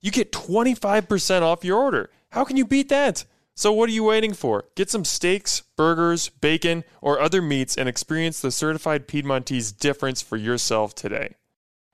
you get 25% off your order. How can you beat that? So, what are you waiting for? Get some steaks, burgers, bacon, or other meats and experience the certified Piedmontese difference for yourself today.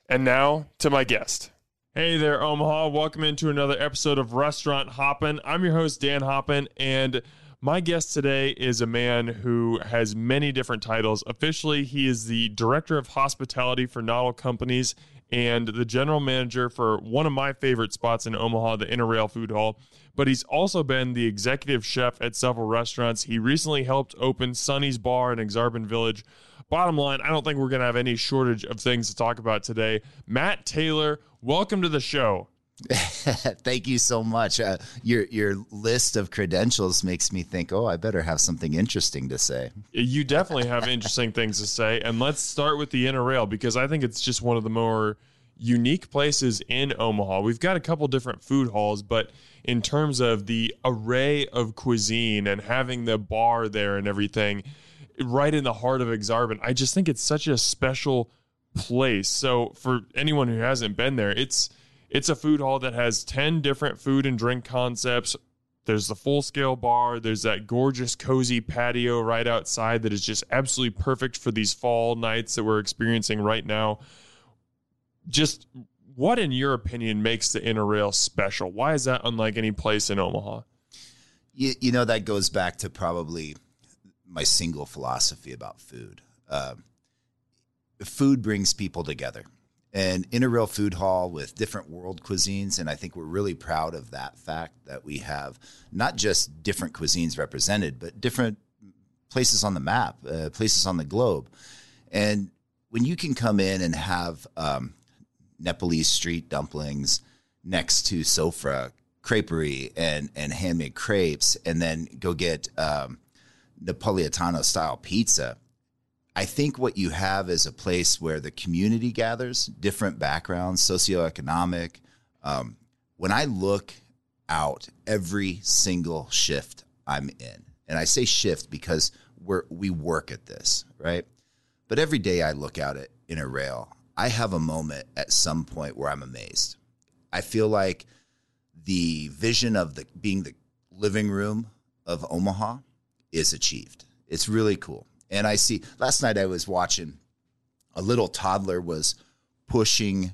And now to my guest. Hey there, Omaha. Welcome into another episode of Restaurant Hoppin'. I'm your host, Dan Hoppen, and my guest today is a man who has many different titles. Officially, he is the Director of Hospitality for Noddle Companies and the general manager for one of my favorite spots in Omaha, the Inner Rail Food Hall. But he's also been the executive chef at several restaurants. He recently helped open Sonny's Bar in Aksarben Village. Bottom line, I don't think we're going to have any shortage of things to talk about today. Matt Taylor, welcome to the show. Thank you so much. Uh, your your list of credentials makes me think, oh, I better have something interesting to say. You definitely have interesting things to say, and let's start with the inner rail because I think it's just one of the more unique places in Omaha. We've got a couple different food halls, but in terms of the array of cuisine and having the bar there and everything, right in the heart of Aksarben, I just think it's such a special place. So for anyone who hasn't been there, it's it's a food hall that has 10 different food and drink concepts. There's the full scale bar. There's that gorgeous, cozy patio right outside that is just absolutely perfect for these fall nights that we're experiencing right now. Just what, in your opinion, makes the Inner Rail special? Why is that unlike any place in Omaha? You, you know, that goes back to probably my single philosophy about food. Uh, food brings people together and Inner Rail Food Hall with different world cuisines. And I think we're really proud of that fact that we have not just different cuisines represented, but different places on the map, uh, places on the globe. And when you can come in and have um, Nepalese street dumplings next to Sofra creperie and, and handmade crepes, and then go get um, Napolitano style pizza I think what you have is a place where the community gathers, different backgrounds, socioeconomic. Um, when I look out every single shift I'm in, and I say shift because we're we work at this, right? But every day I look out at Inner Rail, I have a moment at some point where I'm amazed. I feel like the vision of the being the living room of Omaha is achieved. It's really cool. And I see last night I was watching a little toddler was pushing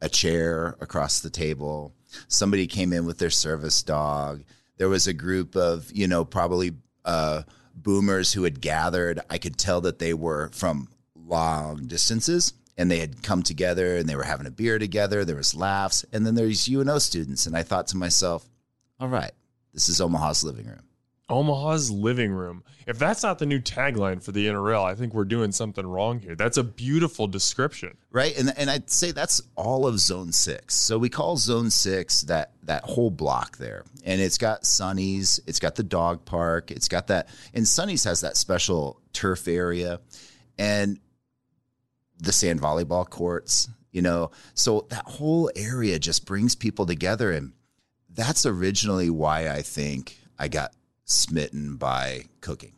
a chair across the table. Somebody came in with their service dog. There was a group of, you know, probably uh, boomers who had gathered. I could tell that they were from long distances and they had come together and they were having a beer together. There was laughs. And then there's UNO students. And I thought to myself, all right, this is Omaha's living room. Omaha's living room. If that's not the new tagline for the Inner Rail, I think we're doing something wrong here. That's a beautiful description. Right. And and I'd say that's all of zone six. So we call zone six that that whole block there. And it's got Sunny's, it's got the dog park, it's got that and Sunny's has that special turf area and the sand volleyball courts, you know. So that whole area just brings people together and that's originally why I think I got smitten by cooking?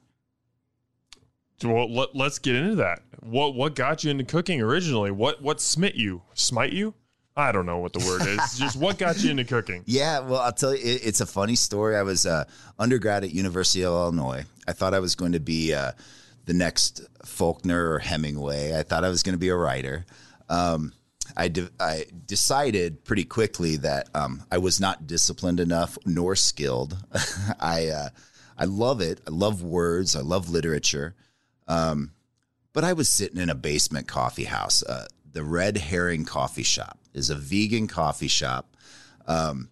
Well, let, us get into that. What what got you into cooking originally? What what smit you? Smite you? I don't know what the word is. Just what got you into cooking? Yeah, well, I'll tell you, it, it's a funny story. I was uh, undergrad at University of Illinois. I thought I was going to be uh, the next Faulkner or Hemingway. I thought I was going to be a writer. Um, I, de- I decided pretty quickly that um, I was not disciplined enough nor skilled. I uh, I love it. I love words. I love literature. Um, but I was sitting in a basement coffee house. Uh, the Red Herring Coffee Shop is a vegan coffee shop. Um,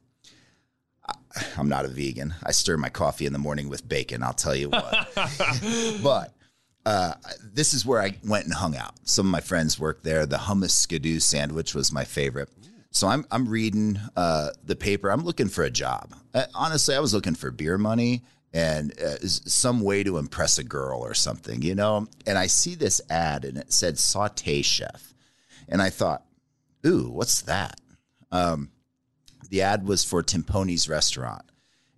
I, I'm not a vegan. I stir my coffee in the morning with bacon. I'll tell you what. but uh, this is where I went and hung out. Some of my friends worked there. The hummus skidoo sandwich was my favorite. So I'm I'm reading uh, the paper. I'm looking for a job. Uh, honestly, I was looking for beer money and uh, some way to impress a girl or something, you know. And I see this ad and it said saute chef, and I thought, ooh, what's that? Um, the ad was for Timpone's restaurant,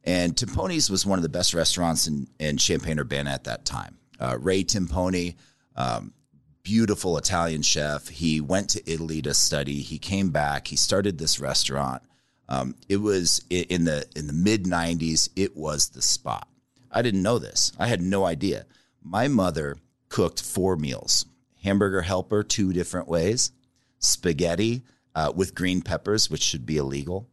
and Timpone's was one of the best restaurants in in Champaign Urbana at that time. Uh, Ray Timpone, um, beautiful Italian chef. He went to Italy to study. He came back. He started this restaurant. Um, it was in the in the mid '90s. It was the spot. I didn't know this. I had no idea. My mother cooked four meals: hamburger helper two different ways, spaghetti uh, with green peppers, which should be illegal,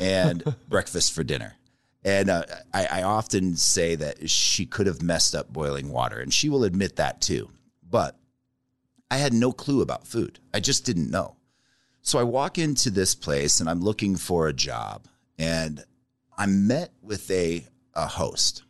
and breakfast for dinner. And uh, I, I often say that she could have messed up boiling water, and she will admit that too. But I had no clue about food. I just didn't know. So I walk into this place and I'm looking for a job, and I'm met with a, a host.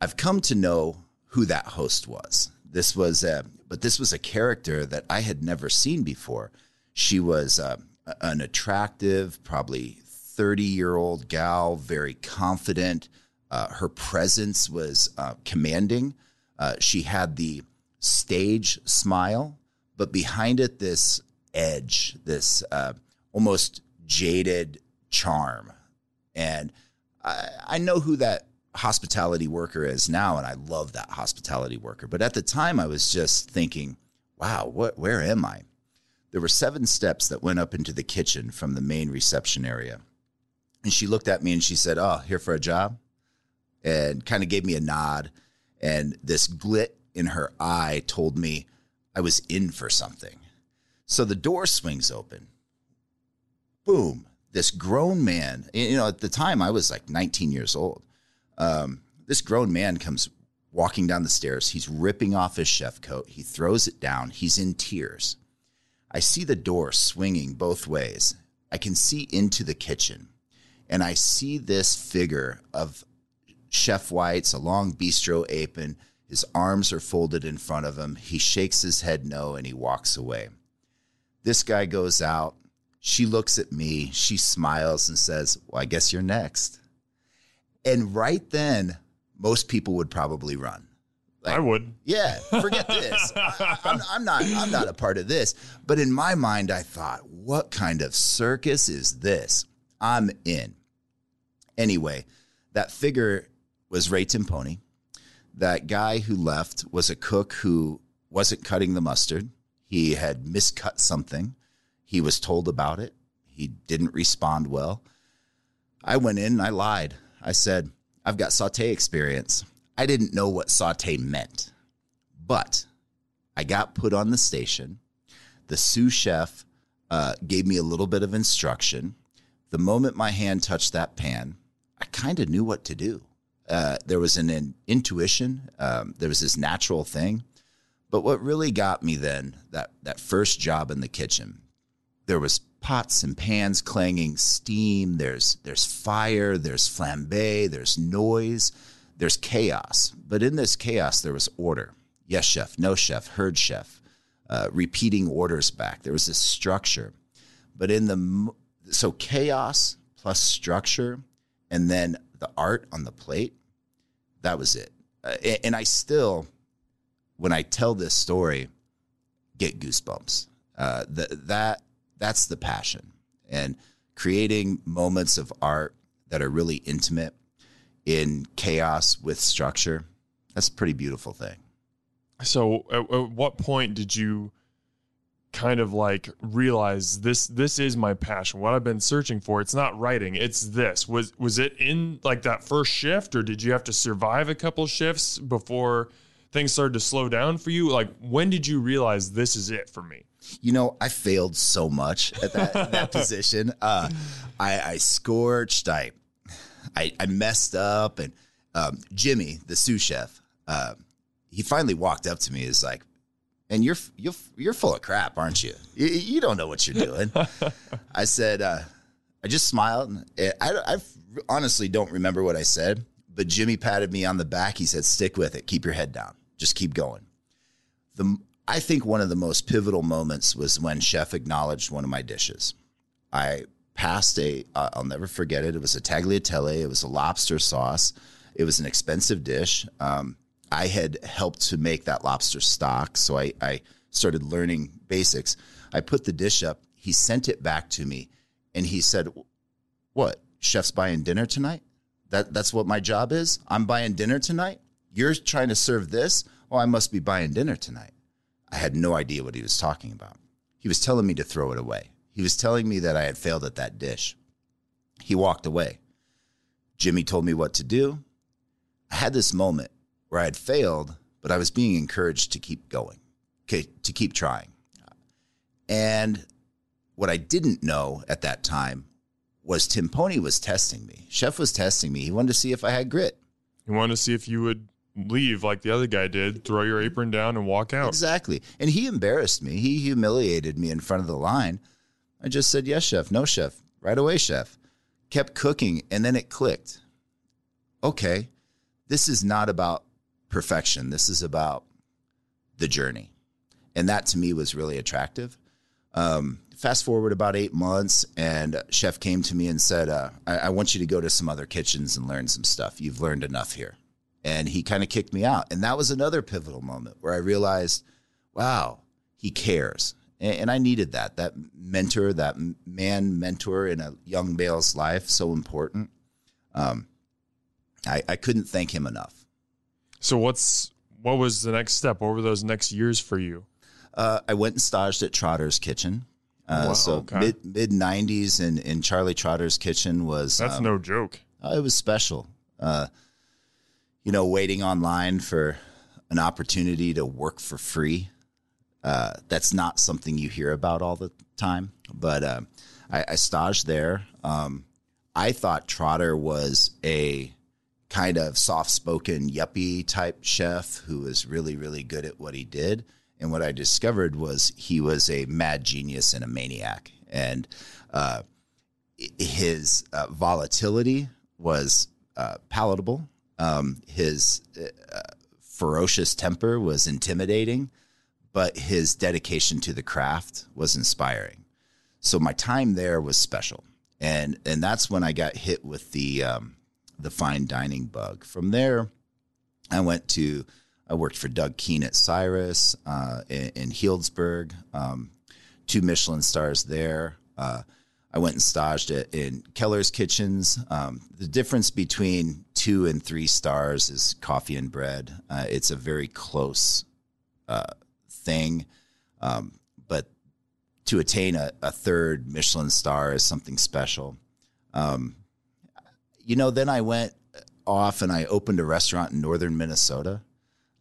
I've come to know who that host was. This was a, but this was a character that I had never seen before. She was uh, an attractive, probably 30 year old gal, very confident. Uh, her presence was uh, commanding. Uh, she had the stage smile, but behind it, this edge, this uh, almost jaded charm. And I, I know who that hospitality worker is now, and I love that hospitality worker. But at the time, I was just thinking, wow, what, where am I? There were seven steps that went up into the kitchen from the main reception area. And she looked at me and she said, Oh, here for a job? And kind of gave me a nod. And this glit in her eye told me I was in for something. So the door swings open. Boom. This grown man, you know, at the time I was like 19 years old. Um, this grown man comes walking down the stairs. He's ripping off his chef coat. He throws it down. He's in tears. I see the door swinging both ways. I can see into the kitchen and I see this figure of Chef White's, a long bistro apron. His arms are folded in front of him. He shakes his head no and he walks away. This guy goes out. She looks at me. She smiles and says, Well, I guess you're next. And right then, most people would probably run. Like, I would. Yeah, forget this. I, I'm, I'm not. I'm not a part of this. But in my mind, I thought, what kind of circus is this? I'm in. Anyway, that figure was Ray Timpone. That guy who left was a cook who wasn't cutting the mustard. He had miscut something. He was told about it. He didn't respond well. I went in and I lied. I said, I've got saute experience. I didn't know what saute meant, but I got put on the station. The sous chef uh, gave me a little bit of instruction. The moment my hand touched that pan, I kind of knew what to do. Uh, there was an, intuition. Um, there was this natural thing. But what really got me then, that, that first job in the kitchen, there was pots and pans clanging, steam, there's, there's fire, there's flambe, there's noise, there's chaos. But in this chaos, there was order. Yes, chef, no chef, heard chef, uh, repeating orders back. There was this structure. But in the so chaos plus structure and then the art on the plate that was it. Uh, and i still when i tell this story get goosebumps. Uh, th- that that's the passion. And creating moments of art that are really intimate in chaos with structure that's a pretty beautiful thing. So at, at what point did you kind of like realize this this is my passion what i've been searching for it's not writing it's this was was it in like that first shift or did you have to survive a couple shifts before things started to slow down for you like when did you realize this is it for me You know, I failed so much at that, that position. Uh, I, I scorched. I, I, I messed up, and um, Jimmy, the sous chef, uh, he finally walked up to me. Is like, and you're you're you're full of crap, aren't you? You, you don't know what you're doing. I said, uh, I just smiled. And I, I honestly don't remember what I said, but Jimmy patted me on the back. He said, "Stick with it. Keep your head down. Just keep going." The I think one of the most pivotal moments was when Chef acknowledged one of my dishes. I passed a, will uh, never forget it. It was a tagliatelle. It was a lobster sauce. It was an expensive dish. Um, I had helped to make that lobster stock, so I, I started learning basics. I put the dish up. He sent it back to me, and he said, "What? Chef's buying dinner tonight? That that's what my job is. I'm buying dinner tonight. You're trying to serve this. Oh, I must be buying dinner tonight." I had no idea what he was talking about. He was telling me to throw it away. He was telling me that I had failed at that dish. He walked away. Jimmy told me what to do. I had this moment where I had failed, but I was being encouraged to keep going, to keep trying. And what I didn't know at that time was Timpone was testing me. Chef was testing me. He wanted to see if I had grit. He wanted to see if you would leave like the other guy did, throw your apron down and walk out. Exactly. And he embarrassed me. He humiliated me in front of the line. I just said, yes, chef. No, chef. Right away, chef. Kept cooking. And then it clicked. Okay, this is not about perfection. This is about the journey. And that to me was really attractive. Um, fast forward about eight months, and chef came to me and said, uh, I-, I want you to go to some other kitchens and learn some stuff. You've learned enough here and he kind of kicked me out. And that was another pivotal moment where I realized, wow, he cares. And, and I needed that, that mentor, that man mentor in a young male's life, so important. Um, I, I couldn't thank him enough. So what's what was the next step? What were those next years for you? Uh, I went and staged at Trotter's Kitchen. Uh, wow, so okay. mid mid '90s, and in Charlie Trotter's kitchen was that's um, no joke. Uh, it was special. Uh, you know, waiting online for an opportunity to work for free. Uh, that's not something you hear about all the time. But uh, I, I staged there. Um, I thought Trotter was a kind of soft spoken yuppie type chef who was really, really good at what he did. And what I discovered was he was a mad genius and a maniac. And uh, his uh, volatility was uh, palatable um, his uh, ferocious temper was intimidating, but his dedication to the craft was inspiring. So my time there was special, and and that's when I got hit with the um, the fine dining bug. From there, I went to I worked for Doug Keane at Cyrus uh, in, in Healdsburg, um, two Michelin stars there. Uh, I went and staged it in Keller's Kitchens. Um, the difference between two and three stars is coffee and bread. Uh, it's a very close uh, thing, um, but to attain a, a, third Michelin star is something special. Um, you know, then I went off and I opened a restaurant in northern Minnesota.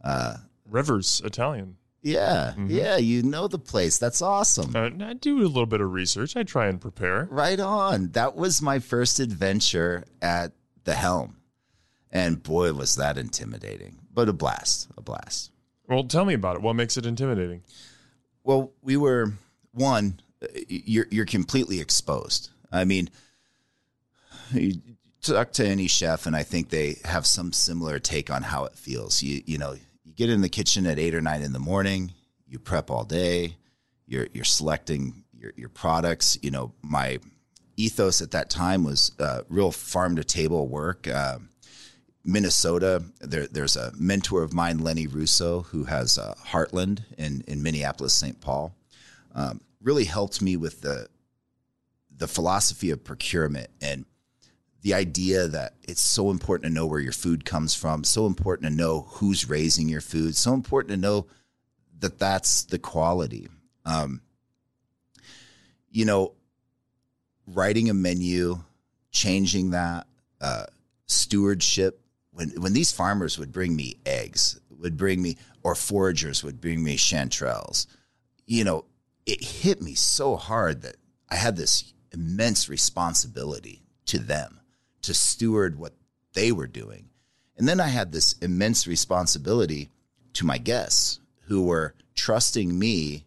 Uh, Rivers Italian. Yeah, mm-hmm. yeah, you know the place. That's awesome. Uh, I do a little bit of research. I try and prepare. Right on. That was my first adventure at the helm. And boy, was that intimidating, but a blast, a blast. Well, tell me about it. What makes it intimidating? Well, we were one, you're, you're completely exposed. I mean, you talk to any chef, and I think they have some similar take on how it feels. You, you know, you get in the kitchen at eight or nine in the morning. You prep all day. You're you're selecting your your products. You know, my ethos at that time was uh, real farm to table work. Uh, Minnesota, there, there's a mentor of mine, Lenny Russo, who has uh, Heartland in in Minneapolis, St. Paul. Um, really helped me with the the philosophy of procurement and the idea that it's so important to know where your food comes from, so important to know who's raising your food, so important to know that that's the quality. Um, you know, writing a menu, changing that, uh, stewardship. When when these farmers would bring me eggs, would bring me, or foragers would bring me chanterelles, you know, it hit me so hard that I had this immense responsibility to them to steward what they were doing. And then I had this immense responsibility to my guests who were trusting me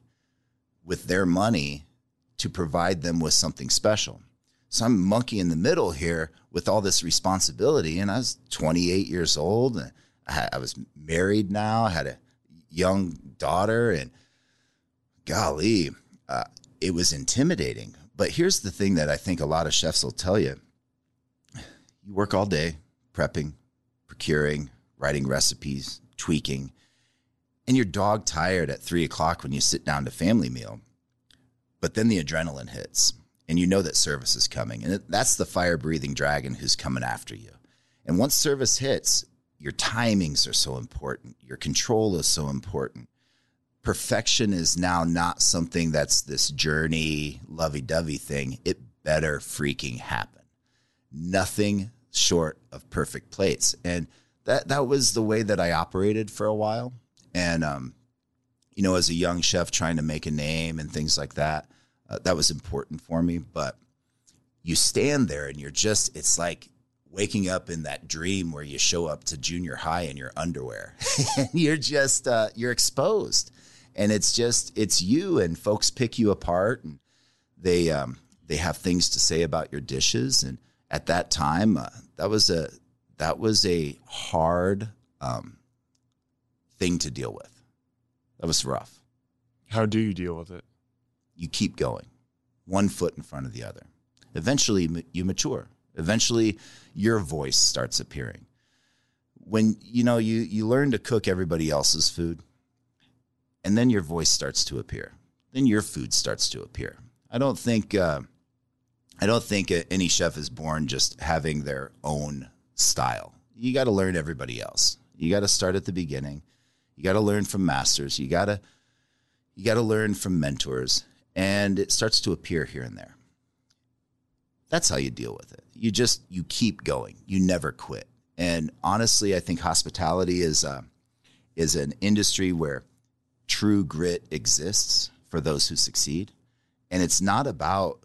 with their money to provide them with something special. So I'm monkey in the middle here with all this responsibility. And I was 28 years old. And I, was married now. I had a young daughter. And golly, uh, it was intimidating. But here's the thing that I think a lot of chefs will tell you you work all day prepping, procuring, writing recipes, tweaking, and you're dog tired at three o'clock when you sit down to family meal. But then the adrenaline hits and you know that service is coming. And that's the fire breathing dragon who's coming after you. And once service hits, your timings are so important, your control is so important. Perfection is now not something that's this journey, lovey dovey thing. It better freaking happen. Nothing short of perfect plates. And that, that was the way that I operated for a while. And, um, you know, as a young chef trying to make a name and things like that, uh, that was important for me. But you stand there and you're just, it's like waking up in that dream where you show up to junior high in your underwear and you're just, uh, you're exposed. And it's just, it's you and folks pick you apart and they, um, they have things to say about your dishes. And at that time, uh, that was a, that was a hard, um, thing to deal with. That was rough. How do you deal with it? you keep going, one foot in front of the other. Eventually, you mature. Eventually, your voice starts appearing. When you know you you learn to cook everybody else's food, and then your voice starts to appear. Then your food starts to appear. I don't think uh, I don't think any chef is born just having their own style. You got to learn everybody else. You got to start at the beginning. You got to learn from masters. You got to you got to learn from mentors and it starts to appear here and there. That's how you deal with it. You just you keep going. You never quit. And honestly, I think hospitality is uh, is an industry where true grit exists for those who succeed. And it's not about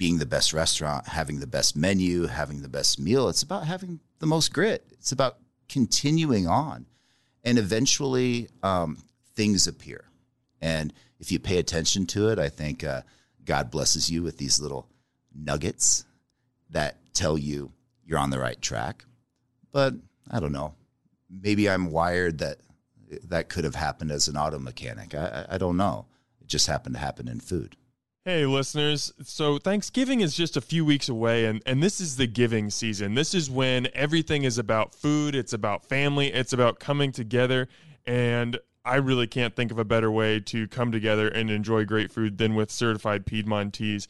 being the best restaurant, having the best menu, having the best meal. It's about having the most grit. It's about continuing on, and eventually um, things appear. And if you pay attention to it, I think uh, God blesses you with these little nuggets that tell you you're on the right track. But I don't know. Maybe I'm wired that that could have happened as an auto mechanic. I, I don't know. It just happened to happen in food. Hey, listeners. So, Thanksgiving is just a few weeks away, and, and this is the giving season. This is when everything is about food, it's about family, it's about coming together. And I really can't think of a better way to come together and enjoy great food than with certified Piedmontese.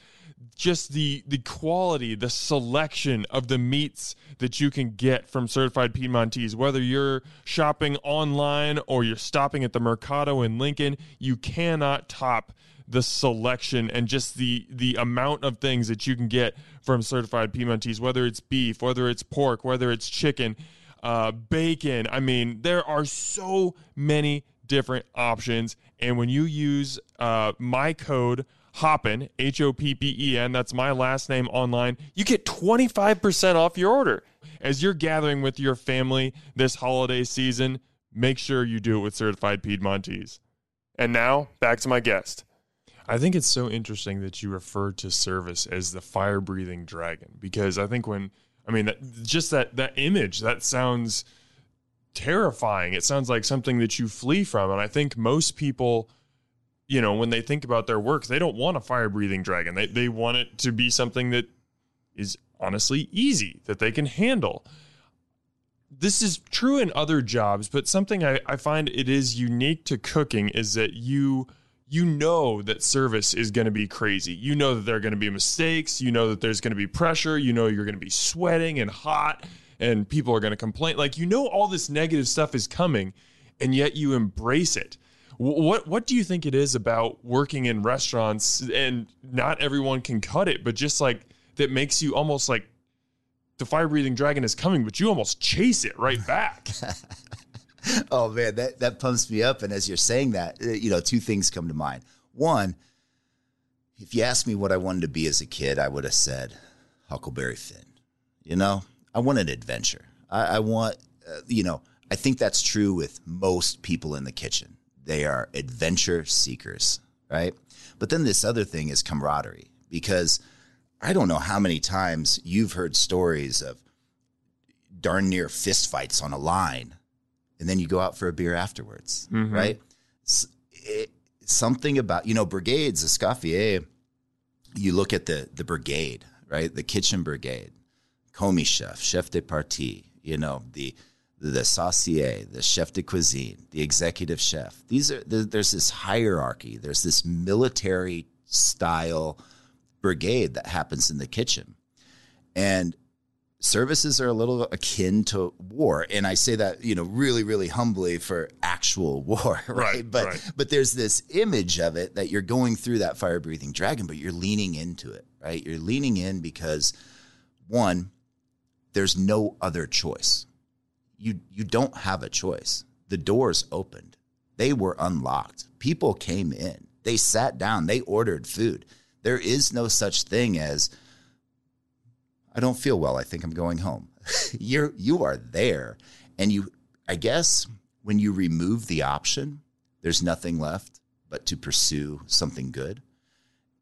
Just the the quality, the selection of the meats that you can get from certified Piedmontese, whether you're shopping online or you're stopping at the Mercado in Lincoln, you cannot top the selection and just the the amount of things that you can get from certified Piedmontese, whether it's beef, whether it's pork, whether it's chicken, uh, bacon. I mean, there are so many different options. And when you use uh, my code Hoppen, H O P P E N, that's my last name online, you get 25% off your order. As you're gathering with your family this holiday season, make sure you do it with certified Piedmontese. And now, back to my guest. I think it's so interesting that you refer to service as the fire breathing dragon because I think when, I mean, that, just that, that image, that sounds terrifying. It sounds like something that you flee from. And I think most people, you know, when they think about their work, they don't want a fire breathing dragon. They, they want it to be something that is honestly easy, that they can handle. This is true in other jobs, but something I, I find it is unique to cooking is that you you know that service is going to be crazy. You know that there are going to be mistakes. You know that there's going to be pressure. You know you're going to be sweating and hot and people are going to complain. Like you know all this negative stuff is coming and yet you embrace it. What what do you think it is about working in restaurants and not everyone can cut it, but just like that makes you almost like the fire breathing dragon is coming, but you almost chase it right back. oh man, that that pumps me up. And as you're saying that, uh, you know, two things come to mind. One, if you asked me what I wanted to be as a kid, I would have said Huckleberry Finn. You know, I want an adventure. I, I want, uh, you know, I think that's true with most people in the kitchen. They are adventure seekers, right? But then this other thing is camaraderie because I don't know how many times you've heard stories of darn near fistfights on a line, and then you go out for a beer afterwards, Mhm. right? It- something about you know brigades, Escoffier. You look at the the brigade, right? The kitchen brigade, commis chef, chef de partie. You know the the saucier, the chef de cuisine, the executive chef. These are there- there's this hierarchy. There's this military style brigade that happens in the kitchen, and services are a little akin to war and i say that you know really really humbly for actual war right, Right, but right. but there's this image of it that you're going through that fire breathing dragon but you're leaning into it right? You're leaning in because one there's no other choice. You you don't have a choice. The doors opened. They were unlocked. People came in. They sat down. They ordered food. There is no such thing as I don't feel well. I think I'm going home. You're you are there, and you. I guess when you remove the option, there's nothing left but to pursue something good.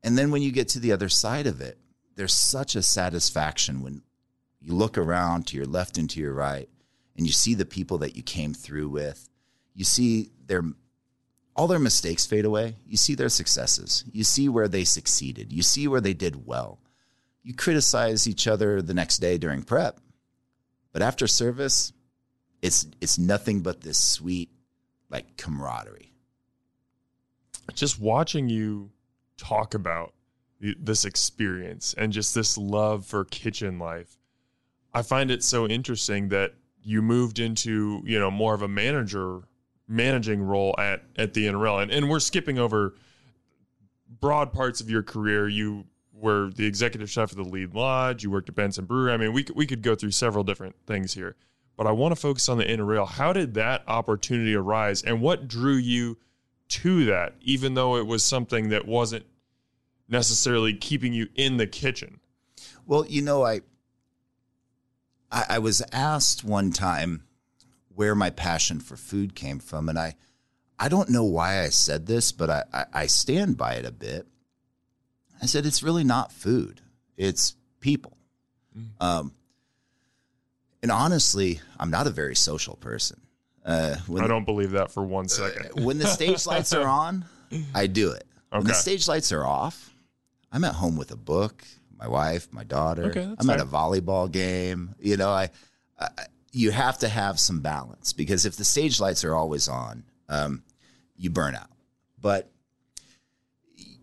And then when you get to the other side of it, there's such a satisfaction when you look around to your left and to your right, and you see the people that you came through with. You see their all their mistakes fade away. You see their successes. You see where they succeeded. You see where they did well you criticize each other the next day during prep but after service it's it's nothing but this sweet like camaraderie. Just watching you talk about this experience and just this love for kitchen life i find it so interesting that you moved into you know more of a manager managing role at at the nrl and, and we're skipping over broad parts of your career. You were the executive chef of the lead lodge you worked at benson brewery. I mean we could, we could go through several different things here. But i want to focus on the inner rail. How did that opportunity arise and what drew you to that, even though it was something that wasn't necessarily keeping you in the kitchen. well you know i i, I was asked one time where my passion for food came from and i i don't know why i said this but i i, I stand by it a bit i said it's really not food it's people um and honestly i'm not a very social person uh, I don't believe that for one second. when the stage lights are on, I do it. When the stage lights are off, I'm at home with a book, my wife, my daughter. Okay, I'm at a volleyball game. You know, I, I you have to have some balance because if the stage lights are always on, um, you burn out. But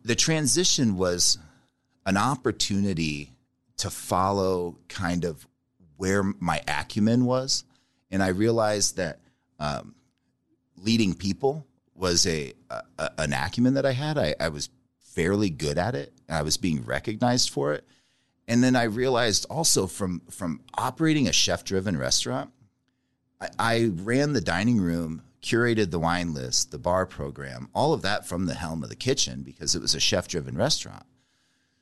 the transition was an opportunity to follow kind of where my acumen was, and I realized that um, leading people was a, a an acumen that I had. I, I was fairly good at it. I was being recognized for it. And then I realized also from from operating a chef driven restaurant, I, I ran the dining room, curated the wine list, the bar program, all of that from the helm of the kitchen because it was a chef driven restaurant.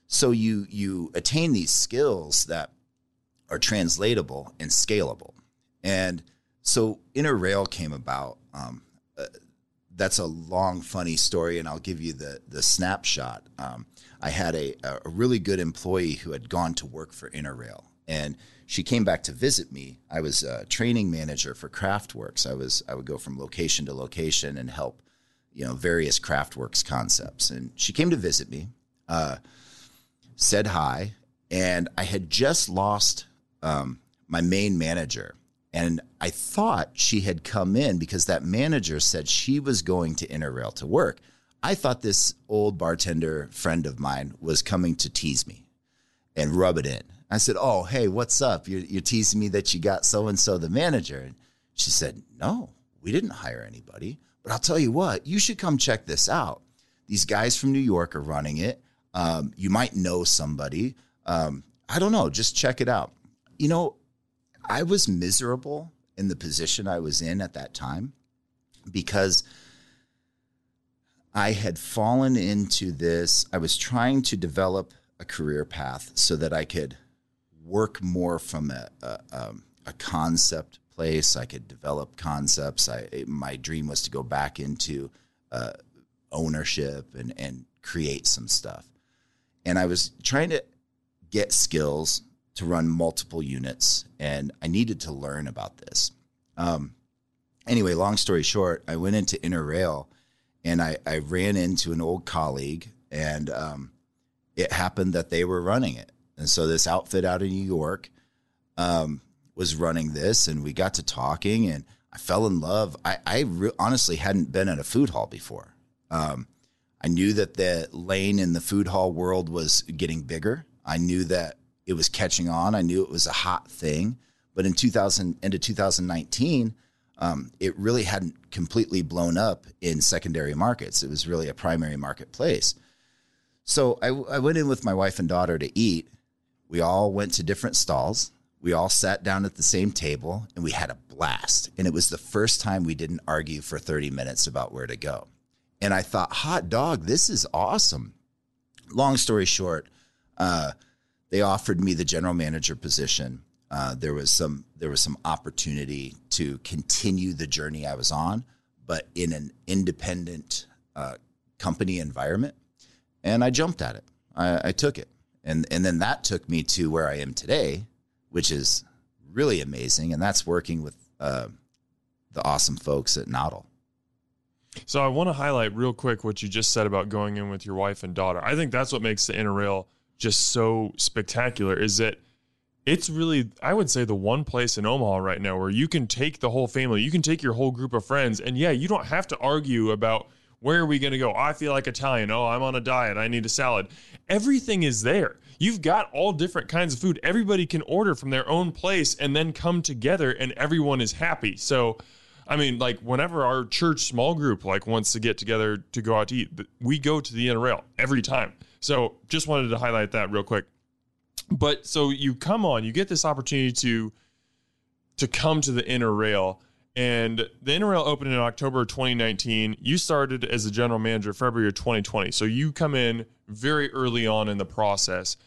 So you you attain these skills that are translatable and scalable. And so Inner Rail came about. Um, uh, that's a long, funny story, and I'll give you the the snapshot. Um, I had a a really good employee who had gone to work for Inner Rail, and she came back to visit me. I was a training manager for Craftworks. I was I would go from location to location and help, you know, various Craftworks concepts. And she came to visit me, uh, said hi, and I had just lost um, my main manager. And I thought she had come in because that manager said she was going to Inner Rail to work. I thought this old bartender friend of mine was coming to tease me and rub it in. I said, Oh, hey, what's up? You're, you're teasing me that you got so and so the manager. And she said, No, we didn't hire anybody. But I'll tell you what, you should come check this out. These guys from New York are running it. Um, you might know somebody. Um, I don't know. Just check it out. You know, I was miserable in the position I was in at that time because I had fallen into this. I was trying to develop a career path so that I could work more from a, a, um, a concept place. I could develop concepts. I, my dream was to go back into uh, ownership and, and create some stuff. And I was trying to get skills to run multiple units, and I needed to learn about this. Um, anyway, long story short, I went into Inner Rail and I, I ran into an old colleague, and um, it happened that they were running it. And so this outfit out of New York um, was running this, and we got to talking, and I fell in love. I, I re- honestly hadn't been at a food hall before. Um, I knew that the lane in the food hall world was getting bigger. I knew that it was catching on. I knew it was a hot thing. But in 2000 into 2019, um, it really hadn't completely blown up in secondary markets. It was really a primary marketplace. So I, I went in with my wife and daughter to eat. We all went to different stalls. We all sat down at the same table and we had a blast. And it was the first time we didn't argue for 30 minutes about where to go. And I thought, hot dog, this is awesome. Long story short, uh, they offered me the general manager position. Uh, there was some there was some opportunity to continue the journey I was on, but in an independent uh, company environment, and I jumped at it. I, I took it, and and then that took me to where I am today, which is really amazing, and that's working with uh, the awesome folks at Noddle. So I want to highlight real quick what you just said about going in with your wife and daughter. I think that's what makes the Inner Rail just so spectacular is that it's really I would say the one place in Omaha right now where you can take the whole family, you can take your whole group of friends and yeah, you don't have to argue about where are we going to go? I feel like Italian. Oh, I'm on a diet. I need a salad. Everything is there. You've got all different kinds of food. Everybody can order from their own place and then come together and everyone is happy. So I mean, like whenever our church small group like wants to get together to go out to eat, we go to the Inner Rail every time. So just wanted to highlight that real quick. But so you come on, you get this opportunity to to come to the Inner Rail. And the Inner Rail opened in October 2019. You started as a general manager February of 2020. So you come in very early on in the process.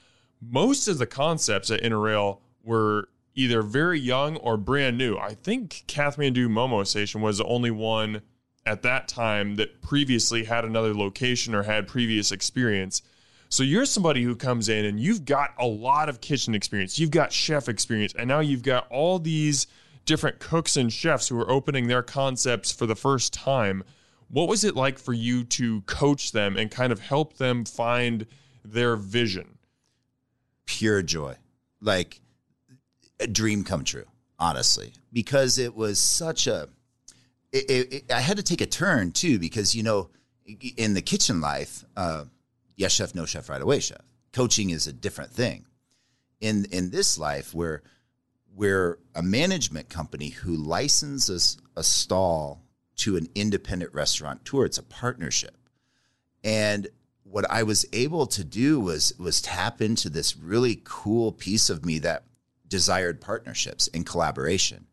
Most of the concepts at Inner Rail were either very young or brand new. I think Kathmandu Momo Station was the only one at that time that previously had another location or had previous experience. So you're somebody who comes in and you've got a lot of kitchen experience, you've got chef experience, and now you've got all these different cooks and chefs who are opening their concepts for the first time. What was it like for you to coach them and kind of help them find their vision? Pure joy. Like a dream come true, honestly, because it was such a. It, it, it, I had to take a turn too, because you know, in the kitchen life, uh, yes chef, no chef, right away chef. Coaching is a different thing. In in this life, where we're a management company who licenses a stall to an independent restaurant restaurateur, it's a partnership, and what I was able to do was was tap into this really cool piece of me that desired partnerships and collaboration.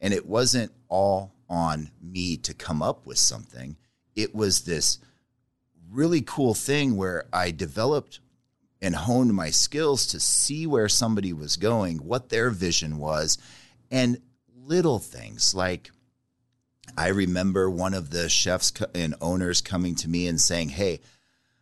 And it wasn't all on me to come up with something. It was this really cool thing where I developed and honed my skills to see where somebody was going, what their vision was, and little things like I remember one of the chefs and owners coming to me and saying, Hey,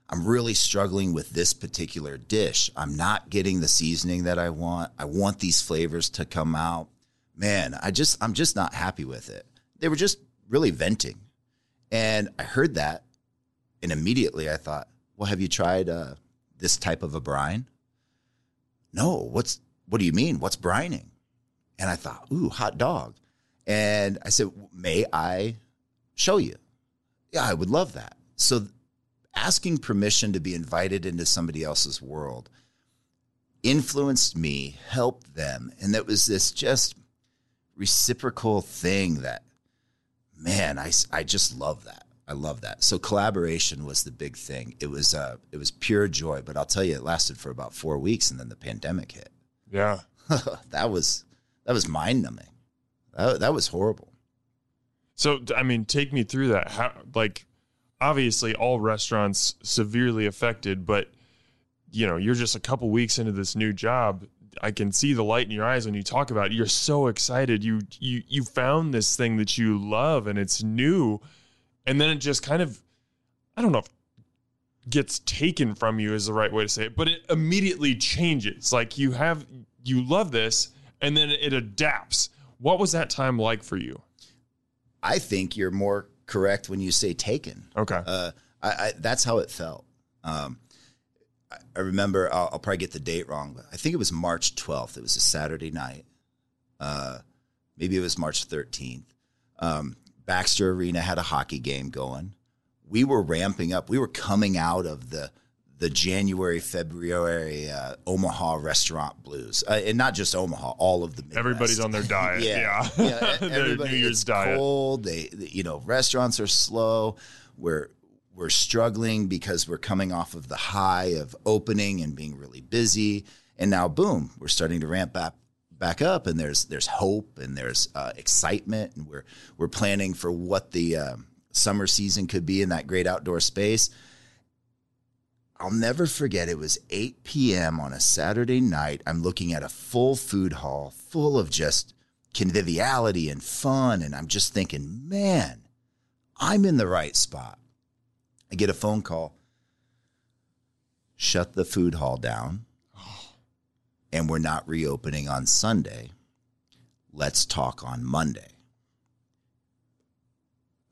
I'm really struggling with this particular dish. I'm not getting the seasoning that I want. I want these flavors to come out. Man, I just I'm just not happy with it. They were just really venting. And I heard that and immediately I thought, "Well, have you tried uh, this type of a brine?" No, what's what do you mean? What's brining? And I thought, "Ooh, hot dog." And I said, "May I show you?" Yeah, I would love that. So asking permission to be invited into somebody else's world influenced me, helped them. And that was this just reciprocal thing that, man, I, I just love that. I love that. So collaboration was the big thing. It was uh, it was pure joy. But I'll tell you, it lasted for about four weeks, and then the pandemic hit. Yeah, that was that was mind numbing. That, that was horrible. So I mean, take me through that. How like obviously all restaurants severely affected, but you know, you're just a couple weeks into this new job. I can see the light in your eyes when you talk about it. You're so excited. You you you found this thing that you love and it's new. And then it just kind of I don't know if gets taken from you is the right way to say it, but it immediately changes. Like you have you love this and then it adapts. What was that time like for you? I think you're more correct when you say taken. Okay. Uh, I, I, that's how it felt. Um, I, I remember, I'll, I'll, probably get the date wrong, but I think it was March 12th. It was a Saturday night. Uh, maybe it was March 13th. Um, Baxter Arena had a hockey game going. We were ramping up. We were coming out of the the January February uh, Omaha restaurant blues, uh, and not just Omaha, all of the Midwest. Everybody's on their diet. yeah, yeah. yeah everybody, New Year's diet. Cold. They, they, you know, restaurants are slow. We're we're struggling because we're coming off of the high of opening and being really busy, and now boom, we're starting to ramp back back up, and there's there's hope and there's uh, excitement, and we're we're planning for what the um, summer season could be in that great outdoor space I'll never forget it was 8 p.m. on a Saturday night. I'm looking at a full food hall full of just conviviality and fun. And I'm just thinking, man, I'm in the right spot. I get a phone call. Shut the food hall down. And we're not reopening on Sunday. Let's talk on Monday.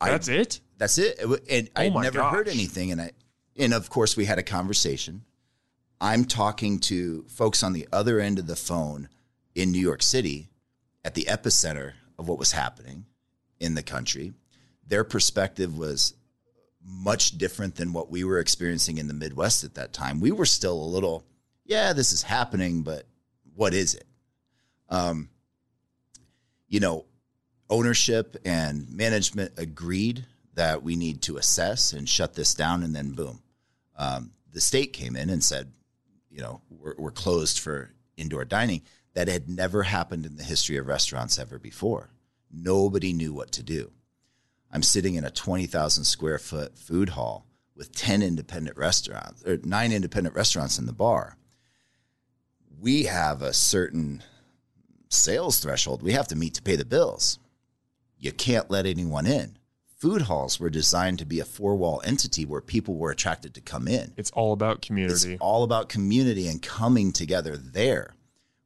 That's I, it? That's it. And oh I never gosh. heard anything. And I, and of course, we had a conversation. I'm talking to folks on the other end of the phone in New York City at the epicenter of what was happening in the country. Their perspective was much different than what we were experiencing in the Midwest at that time. We were still a little, yeah, this is happening, but what is it? Um, you know, ownership and management agreed that we need to assess and shut this down, and then boom, um, the state came in and said, you know, we're, we're closed for indoor dining. That had never happened in the history of restaurants ever before. Nobody knew what to do. I'm sitting in a 20,000 square foot food hall with 10 independent restaurants or nine independent restaurants in the bar. We have a certain sales threshold we have to meet to pay the bills. You can't let anyone in food halls were designed to be a four wall entity where people were attracted to come in. It's all about community. It's all about community and coming together there.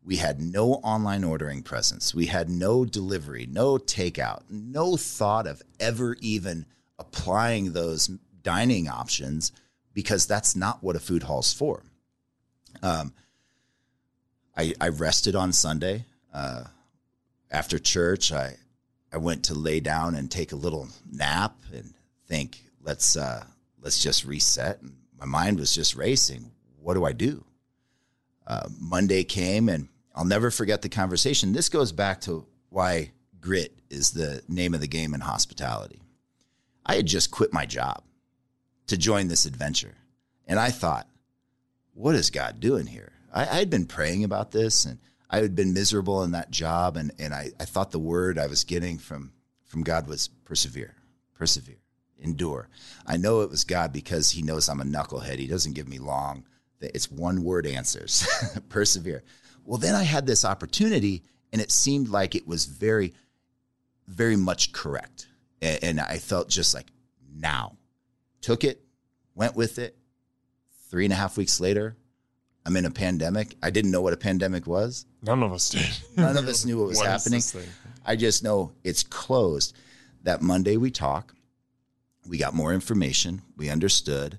We had no online ordering presence. We had no delivery, no takeout, no thought of ever even applying those dining options because that's not what a food hall's for. Um, I, I rested on Sunday. Uh, after church, I, I went to lay down and take a little nap and think, let's uh, let's just reset. And my mind was just racing. What do I do? Uh, Monday came, and I'll never forget the conversation. This goes back to why grit is the name of the game in hospitality. I had just quit my job to join this adventure, and I thought, what is God doing here? I, had been praying about this and I had been miserable in that job, and and I, I thought the word I was getting from from God was persevere, persevere, endure. I know it was God because He knows I'm a knucklehead. He doesn't give me long. It's one word answers, persevere. Well, then I had this opportunity, and it seemed like it was very, very much correct, and, and I felt just like now, took it, went with it. Three and a half weeks later, I'm in a pandemic. I didn't know what a pandemic was. None of us did. None of us knew what was what happening. I just know it's closed. That Monday we talk. We got more information. We understood.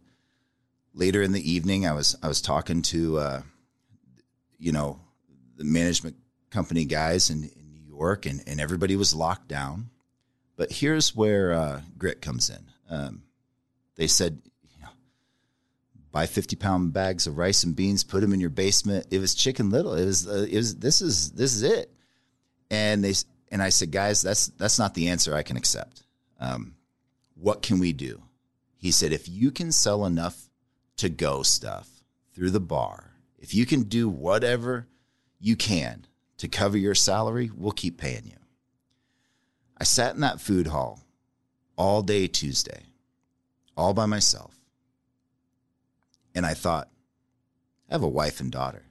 Later in the evening, I was I was talking to, uh, you know, the management company guys in, in New York, and, and everybody was locked down. But here's where uh, grit comes in. Um, they said buy 50 pound bags of rice and beans, put them in your basement. It was chicken little. It was, uh, it was, this is, this is it. And they, and I said, guys, that's, that's not the answer I can accept. Um, what can we do? He said, if you can sell enough to go stuff through the bar, if you can do whatever you can to cover your salary, we'll keep paying you. I sat in that food hall all day Tuesday all by myself. And I thought, I have a wife and daughter.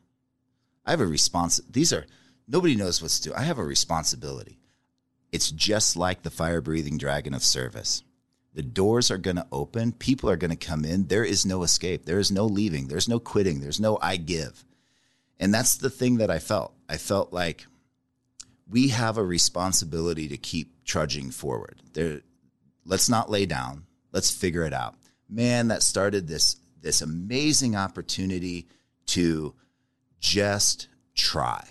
I have a response. These are, nobody knows what to do. I have a responsibility. It's just like the fire breathing dragon of service. The doors are going to open. People are going to come in. There is no escape. There is no leaving. There's no quitting. There's no I give. And that's the thing that I felt. I felt like we have a responsibility to keep trudging forward. There, let's not lay down. Let's figure it out. Man, that started this this amazing opportunity to just try.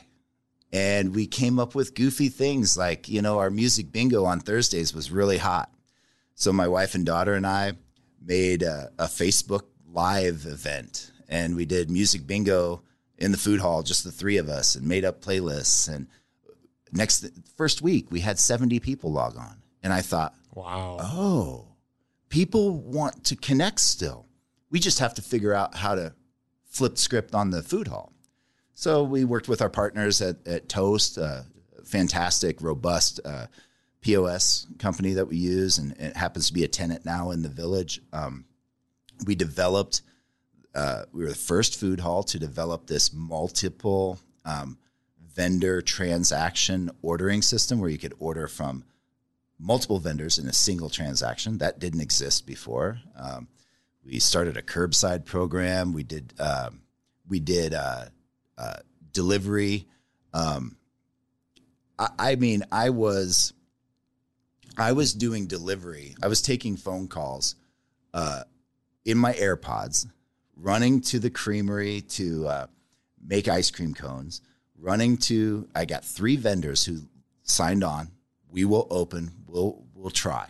And we came up with goofy things like, you know, our music bingo on Thursdays was really hot. So my wife and daughter and I made a, a Facebook live event and we did music bingo in the food hall, just the three of us, and made up playlists. And next first week, we had 70 people log on. And I thought, Wow. oh, people want to connect still. We just have to figure out how to flip script on the food hall. So we worked with our partners at, at Toast, a fantastic, robust uh, POS company that we use, and it happens to be a tenant now in the village. Um, we developed, uh, we were the first food hall to develop this multiple um, vendor transaction ordering system where you could order from multiple vendors in a single transaction. That didn't exist before. Um, we started a curbside program. We did um, we did uh, uh, delivery. Um, I, I mean, I was I was doing delivery. I was taking phone calls uh, in my AirPods, running to the creamery to uh, make ice cream cones. Running to, I got three vendors who signed on. We will open. We'll we'll try.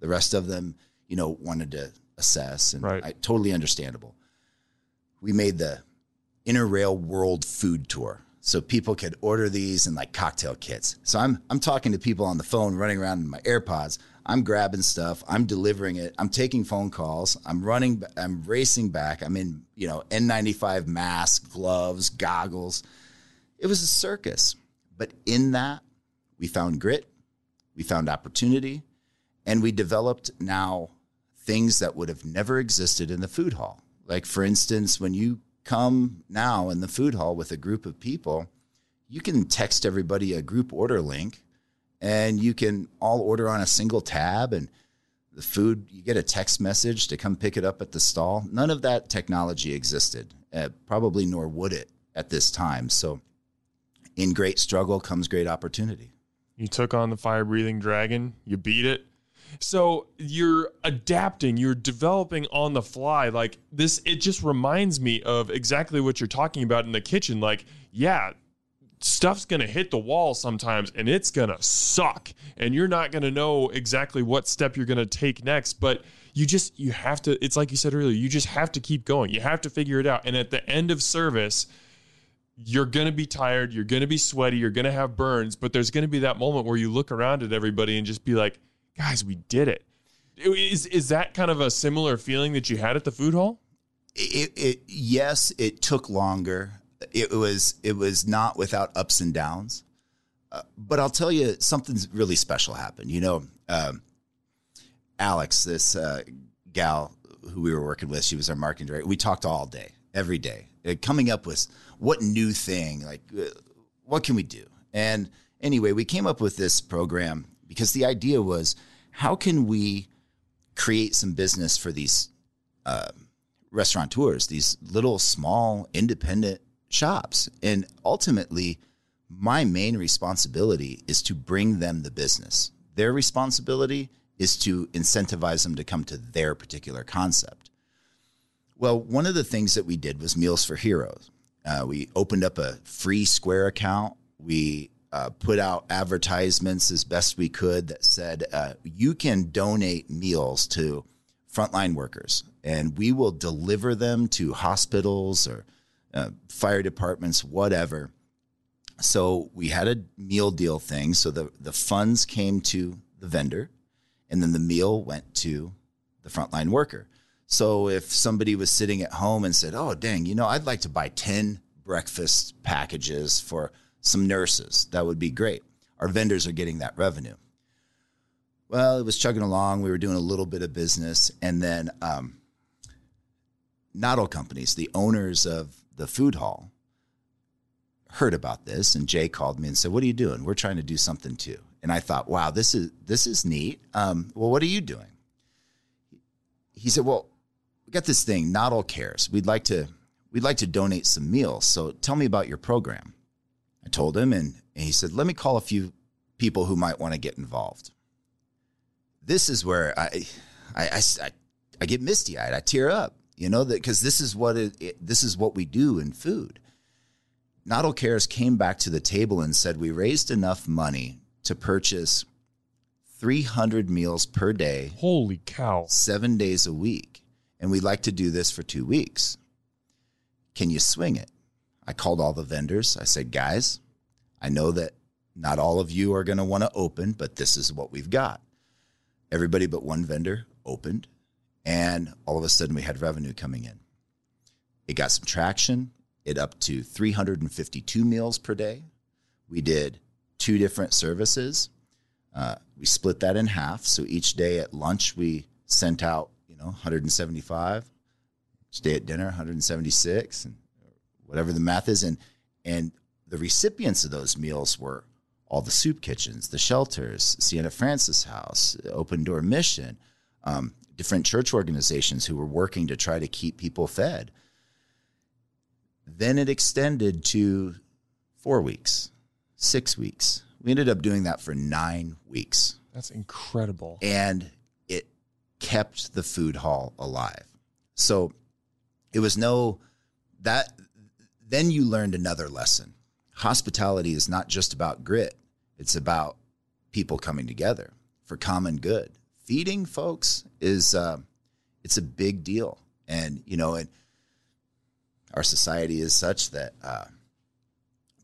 The rest of them, you know, wanted to assess, and Right. I, totally understandable. We made the Inner Rail World Food Tour. So people could order these and like cocktail kits. So I'm I'm talking to people on the phone, running around in my AirPods. I'm grabbing stuff. I'm delivering it. I'm taking phone calls. I'm running. I'm racing back. I'm in you know N95 mask, gloves, goggles. It was a circus, but in that we found grit, we found opportunity, and we developed now things that would have never existed in the food hall. Like, for instance, when you come now in the food hall with a group of people, you can text everybody a group order link and you can all order on a single tab and the food, you get a text message to come pick it up at the stall. None of that technology existed, uh, probably nor would it at this time. So, in great struggle comes great opportunity. You took on the fire breathing dragon, you beat it. So you're adapting, you're developing on the fly. Like this, it just reminds me of exactly what you're talking about in the kitchen. Like, yeah, stuff's gonna hit the wall sometimes and it's gonna suck. And you're not gonna know exactly what step you're gonna take next, but you just you have to it's like you said earlier, you just have to keep going. You have to figure it out. And at the end of service, you're going to be tired, you're going to be sweaty, you're going to have burns, but there's going to be that moment where you look around at everybody and just be like, "Guys, we did it. Is is that kind of a similar feeling that you had at the food hall? it, it yes it took longer. It was it was not without ups and downs. Uh, but i'll tell you something's really special happened. You know um, alex this uh, gal who we were working with she was our marketing director. We talked all day every day uh, coming up with what new thing like uh, what can we do? And anyway we came up with this program because the idea was how can we create some business for these restaurateurs, these little small independent shops. And ultimately, my main responsibility is to bring them the business. Their responsibility is to incentivize them to come to their particular concept. Well, one of the things that we did was Meals for Heroes. Uh, we opened up a free Square account. We uh, put out advertisements as best we could that said uh, you can donate meals to frontline workers, and we will deliver them to hospitals or uh, fire departments, whatever. So we had a meal deal thing. So the, the funds came to the vendor, and then the meal went to the frontline worker. So if somebody was sitting at home and said, "Oh, dang, you know, I'd like to buy ten breakfast packages for some nurses," that would be great. Our vendors are getting that revenue. Well, it was chugging along. We were doing a little bit of business, and then um, Noddle companies, the owners of the food hall, heard about this, and Jay called me and said, "What are you doing? We're trying to do something too." And I thought, "Wow, this is this is neat." Um, well, what are you doing? He said, "Well, we got this thing, Noddle Cares. We'd like to we'd like to donate some meals. So tell me about your program." I told him, and, and he said, "Let me call a few people who might want to get involved." This is where I I, I, I get misty eyed. I tear up you know that because this is what it, it, this is what we do in food Noddle Cares came back to the table and said we raised enough money to purchase 300 meals per day holy cow seven days a week and we'd like to do this for two weeks can you swing it i called all the vendors i said guys i know that not all of you are going to want to open but this is what we've got everybody but one vendor opened and all of a sudden, we had revenue coming in. It got some traction. It up to 352 meals per day. We did two different services. Uh, we split that in half. So each day at lunch, we sent out, you know, 175. Each day at dinner, 176, and whatever the math is. And and the recipients of those meals were all the soup kitchens, the shelters, Siena Francis House, Open Door Mission, um, different church organizations who were working to try to keep people fed. Then it extended to four weeks, six weeks. We ended up doing that for nine weeks. That's incredible. And it kept the food hall alive. So it was no, that, then you learned another lesson. Hospitality is not just about grit, it's about people coming together for common good feeding folks is uh, it's a big deal, and you know, and our society is such that uh,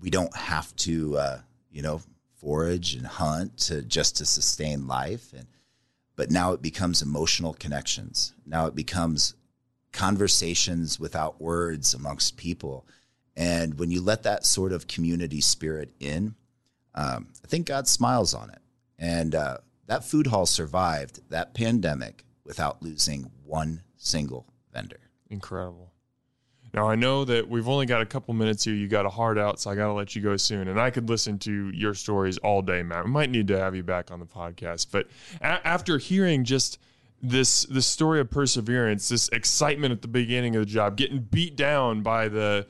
we don't have to, uh, you know, forage and hunt to just to sustain life, and but now it becomes emotional connections. Now it becomes conversations without words amongst people. And when you let that sort of community spirit in, um, I think God smiles on it. And uh, that food hall survived that pandemic without losing one single vendor. Incredible. Now I know that we've only got a couple minutes here. You got a heart out, so I got to let you go soon. And I could listen to your stories all day, Matt. We might need to have you back on the podcast. But a- after hearing just this this story of perseverance, this excitement at the beginning of the job, getting beat down by the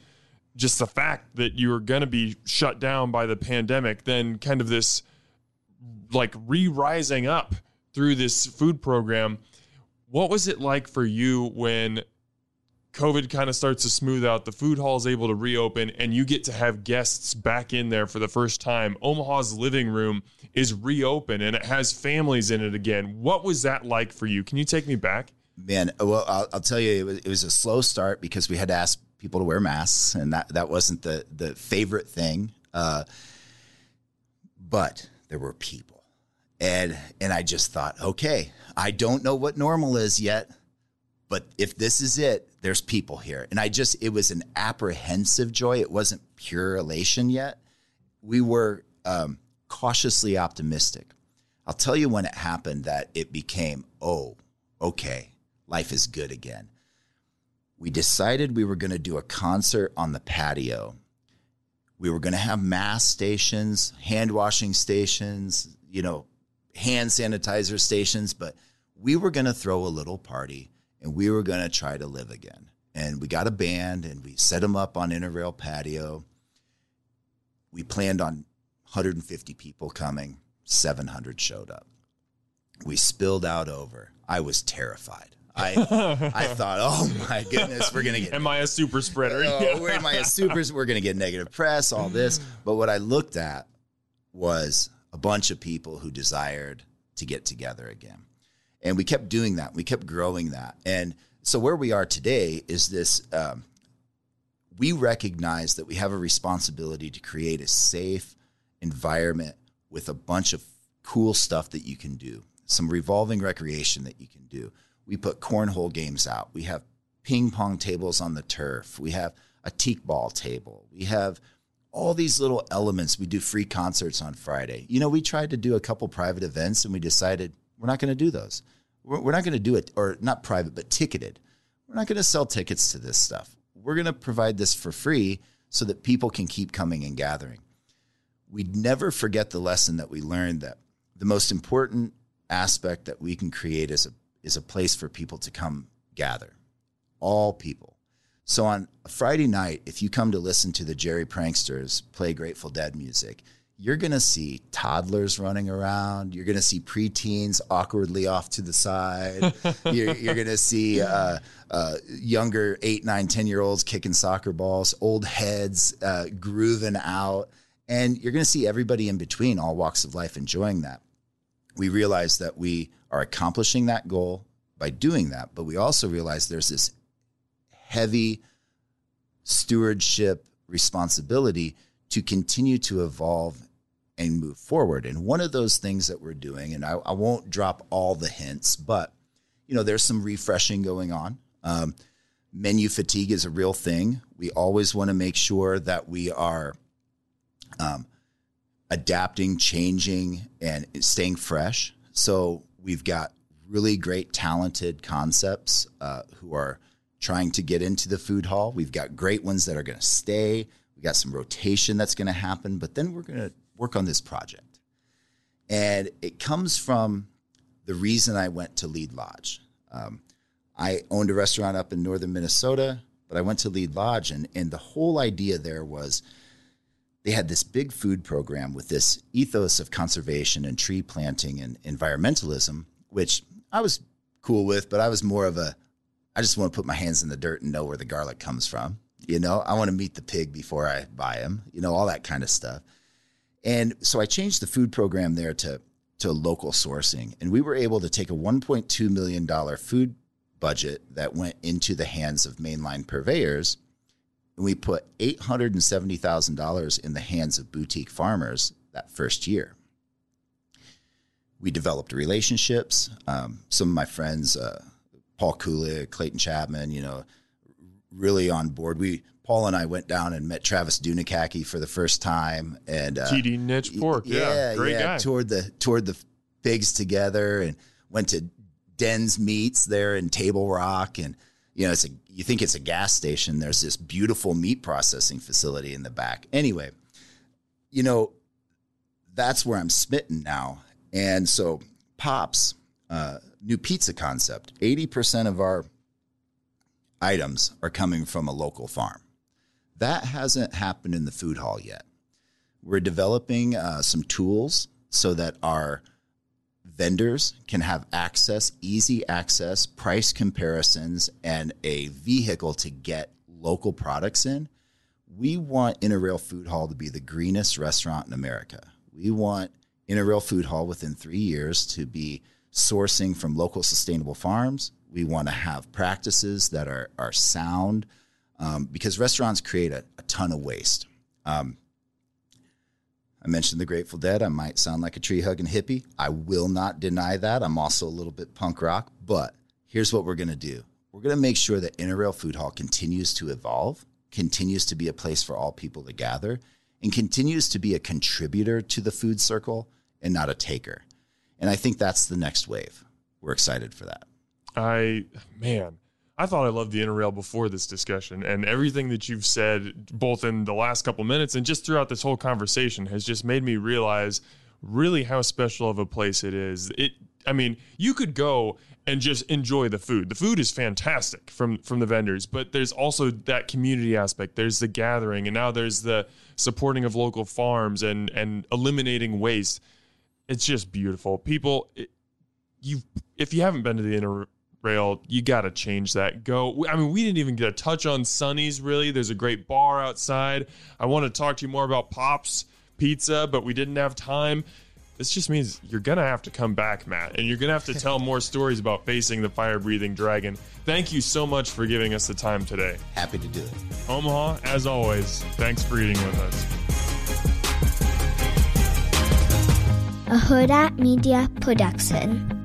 just the fact that you were going to be shut down by the pandemic, then kind of this like re-rising up through this food program. What was it like for you when COVID kind of starts to smooth out, the food hall is able to reopen, and you get to have guests back in there for the first time. Omaha's living room is reopened and it has families in it again. What was that like for you? Can you take me back? Man, well, I'll, I'll tell you, it was, it was, a slow start because we had to ask people to wear masks, and that that wasn't the the favorite thing. Uh, but there were people and and I just thought, okay, I don't know what normal is yet, but if this is it, there's people here. And I just it was an apprehensive joy. It wasn't pure elation yet. We were um, cautiously optimistic. I'll tell you when it happened that it became, oh, okay, life is good again. We decided we were going to do a concert on the patio. We were going to have mass stations, hand washing stations, you know, hand sanitizer stations, but we were going to throw a little party and we were going to try to live again. And we got a band and we set them up on Inner Rail patio. We planned on 150 people coming, 700 showed up. We spilled out over. I was terrified. I I thought, oh my goodness, we're gonna get. Am I a super spreader? oh, am I a super? We're gonna get negative press, all this. But what I looked at was a bunch of people who desired to get together again. And we kept doing that. We kept growing that. And so where we are today is this um, we recognize that we have a responsibility to create a safe environment with a bunch of cool stuff that you can do, some revolving recreation that you can do. We put cornhole games out. We have ping pong tables on the turf. We have a teqball table. We have all these little elements. We do free concerts on Friday. You know, we tried to do a couple private events and we decided We're not going to do those. We're, not going to do it, or not private, but ticketed. We're not going to sell tickets to this stuff. We're going to provide this for free so that people can keep coming and gathering. We'd never forget the lesson that we learned that the most important aspect that we can create is a is a place for people to come gather. All people. So on a Friday night, if you come to listen to the Jerry Pranksters play Grateful Dead music, you're going to see toddlers running around. You're going to see preteens awkwardly off to the side. you're, you're going to see uh, uh, younger eight, nine, 10 year olds kicking soccer balls, old heads uh, grooving out. And you're going to see everybody in between, all walks of life, enjoying that. We realize that we are accomplishing that goal by doing that, but we also realize there's this heavy stewardship responsibility to continue to evolve and move forward. And one of those things that we're doing, and I, I won't drop all the hints, but you know, there's some refreshing going on. Um, menu fatigue is a real thing. We always want to make sure that we are um, adapting, changing, and staying fresh. So we've got really great, talented concepts uh, who are trying to get into the food hall. We've got great ones that are going to stay. We got some rotation that's going to happen, but then we're going to work on this project. And it comes from the reason I went to Lied Lodge. Um, I owned a restaurant up in northern Minnesota, but I went to Lied Lodge, and, and the whole idea there was they had this big food program with this ethos of conservation and tree planting and environmentalism, which I was cool with, but I was more of a I just want to put my hands in the dirt and know where the garlic comes from. You know, I want to meet the pig before I buy him, you know, all that kind of stuff. And so I changed the food program there to to local sourcing, and we were able to take a 1.2 million dollar food budget that went into the hands of mainline purveyors, and we put eight hundred and seventy thousand dollars in the hands of boutique farmers that first year. We developed relationships. Um, some of my friends, uh, Paul Kulik, Clayton Chapman, you know, really on board. We Paul and I went down and met Travis Dunekacke for the first time, and uh, TD Niche Pork, yeah, yeah, great yeah, guy. Toured the toured the pigs together and went to Den's Meats there in Table Rock, and you know, it's a you think it's a gas station. There's this beautiful meat processing facility in the back. Anyway, you know, that's where I'm smitten now, and so Pops, uh, new pizza concept. Eighty percent of our items are coming from a local farm. That hasn't happened in the food hall yet. We're developing uh, some tools so that our vendors can have access, easy access, price comparisons, and a vehicle to get local products in. We want Inner Rail Food Hall to be the greenest restaurant in America. We want Inner Rail Food Hall within three years to be sourcing from local sustainable farms. We want to have practices that are, are sound um, because restaurants create a, a ton of waste. Um, I mentioned the Grateful Dead. I might sound like a tree hugging hippie. I will not deny that. I'm also a little bit punk rock, but here's what we're going to do we're going to make sure that Inner Rail Food Hall continues to evolve, continues to be a place for all people to gather, and continues to be a contributor to the food circle and not a taker. And I think that's the next wave. We're excited for that. I, man, I thought I loved the Inner Rail before this discussion, and everything that you've said, both in the last couple minutes and just throughout this whole conversation, has just made me realize really how special of a place it is. It, I mean, you could go and just enjoy the food. The food is fantastic from from the vendors, but there's also that community aspect. There's the gathering, and now there's the supporting of local farms and and eliminating waste. It's just beautiful. People, you if you haven't been to the inner rail, you got to change that. Go. I mean, we didn't even get a touch on Sonny's, really. There's a great bar outside. I want to talk to you more about Pops Pizza, but we didn't have time. This just means you're going to have to come back, Matt, and you're going to have to tell more stories about facing the fire breathing dragon. Thank you so much for giving us the time today. Happy to do it. Omaha, as always, thanks for eating with us. A Hurrdat Media Production.